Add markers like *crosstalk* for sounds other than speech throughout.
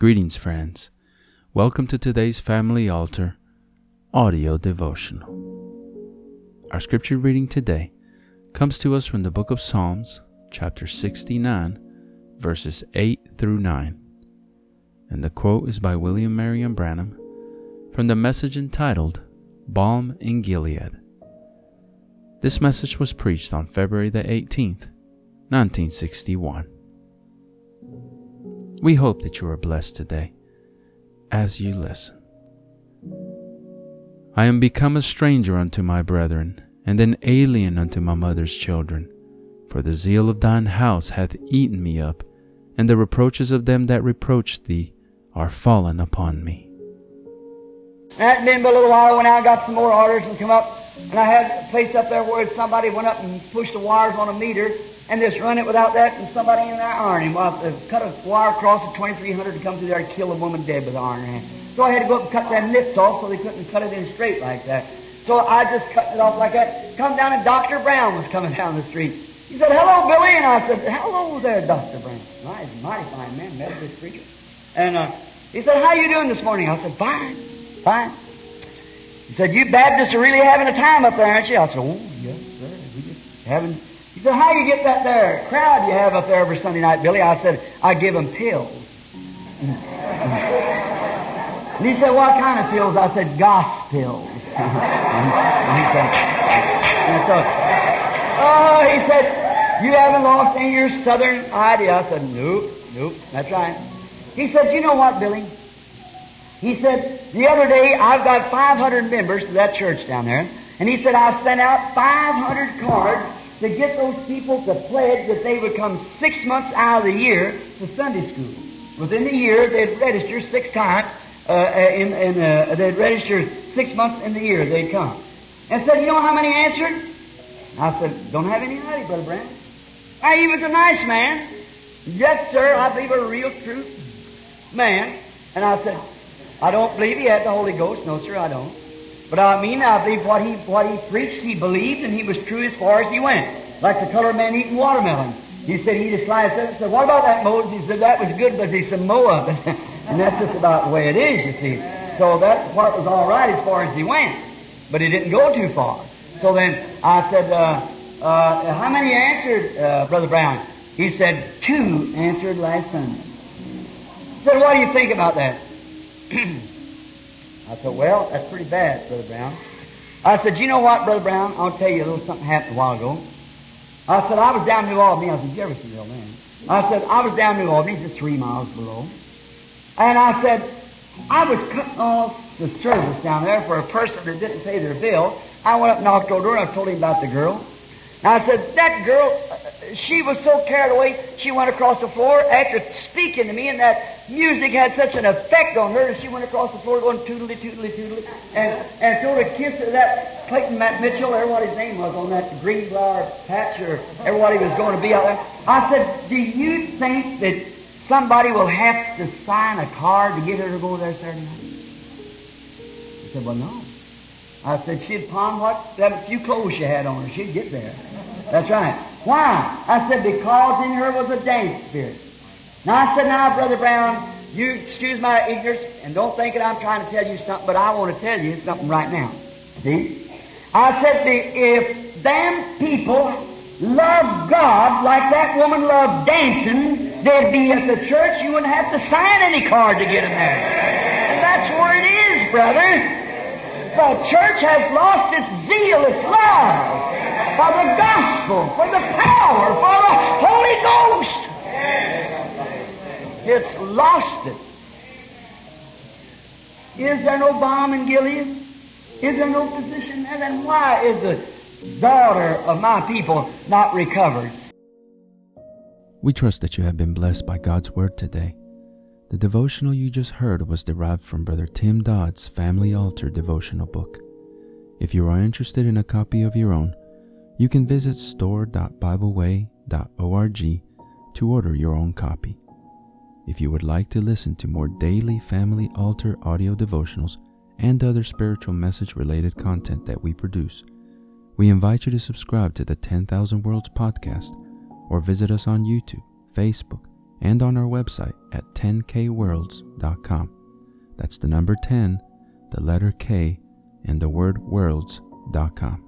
Greetings, friends. Welcome to today's Family Altar audio devotional. Our scripture reading today comes to us from the book of Psalms, chapter 69, verses 8 through 9. And the quote is by William Marion Branham from the message entitled Balm in Gilead. This message was preached on February the 18th, 1961. We hope that you are blessed today as you listen. I am become a stranger unto my brethren, and an alien unto my mother's children. For the zeal of thine house hath eaten me up, and the reproaches of them that reproach thee are fallen upon me. That been but a little while when I got some more orders and come up, and I had a place up there where somebody went up and pushed the wires on a meter and just run it without that, and somebody in there ironed him. Well, they cut a wire across at 2300 to come through there and kill a woman dead with an iron hand. So I had to go up and cut them nips off so they couldn't cut it in straight like that. So I just cut it off like that. Come down and Dr. Brown was coming *laughs* down the street. He said, hello, Billy. And I said, hello there, Dr. Brown. Nice, mighty fine man, Methodist preacher. And uh, he said, how you doing this morning? I said, fine, fine. He said, you Baptists are really having a time up there, aren't you? I said, oh, yes, sir. We just having... He said, how you get that there crowd you have up there every Sunday night, Billy? I said, I give them pills. and he said, what kind of pills? I said, gospel pills. *laughs* and he said, and so, oh, he said, you haven't lost any of your southern idea. I said, nope, nope, that's right. He said, you know what, Billy? He said, the other day, I've got 500 members to that church down there, and he said, I sent out 500 cards to get those people to pledge that they would come six months out of the year to Sunday school. Within the year, they'd register six times, uh, in, in, uh, they'd register six months in the year they'd come. And said, you know how many answered? I said, don't have any idea, Brother Brand. I, was a nice man. Yes, sir, I believe a real true man. And I said, I don't believe he had the Holy Ghost. No, sir, I don't. But I mean, I believe what he what he preached, he believed, and he was true as far as he went. Like the colored man eating watermelon. He said he just sliced it and said, "What about that, Moses?" He said that was good, but he said Moab, *laughs* and that's just about the way it is, you see. So that part was all right as far as he went, but he didn't go too far. So then I said, uh, uh, "How many answered, uh, Brother Brown?" He said, two answered last Sunday. I said, what do you think about that? *clears throat* I said, well, that's pretty bad, Brother Brown. I said, you know what, Brother Brown? I'll tell you a little something happened a while ago. I said, I was down New Albany. I said, Jeffersonville, man. I said, I was down New Albany, just three miles below. And I said, I was cutting off the service down there for a person that didn't pay their bill. I went up and knocked on the door and I told him about the girl. And I said, that girl, she was so carried away, she went across the floor after speaking to me, and that music had such an effect on her that she went across the floor going tootly, tootly, tootly, and, and threw a kiss to that Clayton Matt Mitchell, or what his name was, on that Greenbrier patch, or everybody was going to be out there. I said, do you think that somebody will have to sign a card to get her to go there Saturday night? He said, well, no. I said, she'd pawn what, that few clothes she had on her. She'd get there. That's right. Why? I said, because in her was a dance spirit. Now I said, now, Brother Brown, you excuse my ignorance and don't think that I'm trying to tell you something, but I want to tell you something right now. See? I said, if them people love God like that woman loved dancing, they'd be at the church. You wouldn't have to sign any card to get them there. And that's where it is, brother. The church has lost its zeal, its love gospel, for the power, for the Holy Ghost. It's lost it. Is there no balm in Gilead? Is there no physician there? Then why is the daughter of my people not recovered? We trust that you have been blessed by God's Word today. The devotional you just heard was derived from Brother Tim Dodd's Family Altar devotional book. If you are interested in a copy of your own, you can visit store.bibleway.org to order your own copy. If you would like to listen to more daily Family Altar audio devotionals and other spiritual message related content that we produce, we invite you to subscribe to the 10,000 Worlds podcast or visit us on YouTube, Facebook, and on our website at 10kworlds.com. That's the number 10, the letter K, and the word worlds.com.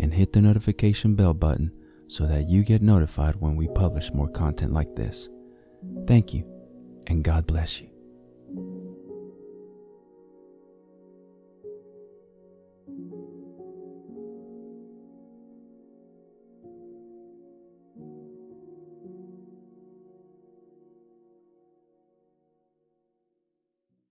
and hit the notification bell button so that you get notified when we publish more content like this. Thank you, and God bless you.